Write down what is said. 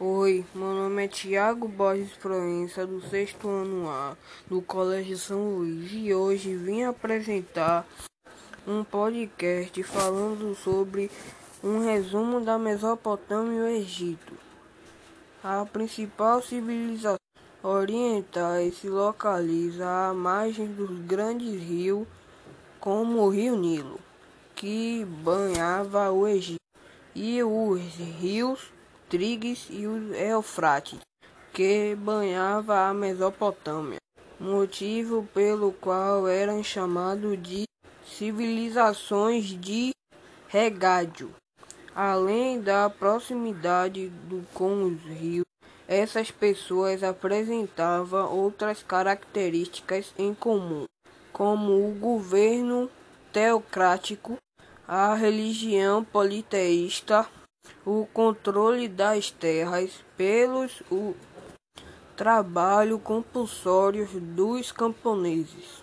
Oi, meu nome é Tiago Borges Proença, do sexto ano A, do Colégio São Luís, e hoje vim apresentar um podcast falando sobre um resumo da Mesopotâmia e o Egito. A principal civilização oriental se localiza à margem dos grandes rios, como o Rio Nilo, que banhava o Egito, e os rios Tigres e o Eufrates, que banhava a Mesopotâmia, motivo pelo qual eram chamados de civilizações de regádio. Além da proximidade do, com os rios, essas pessoas apresentavam outras características em comum, como o governo teocrático, a religião politeísta, o controle das terras pelos o trabalho compulsório dos camponeses.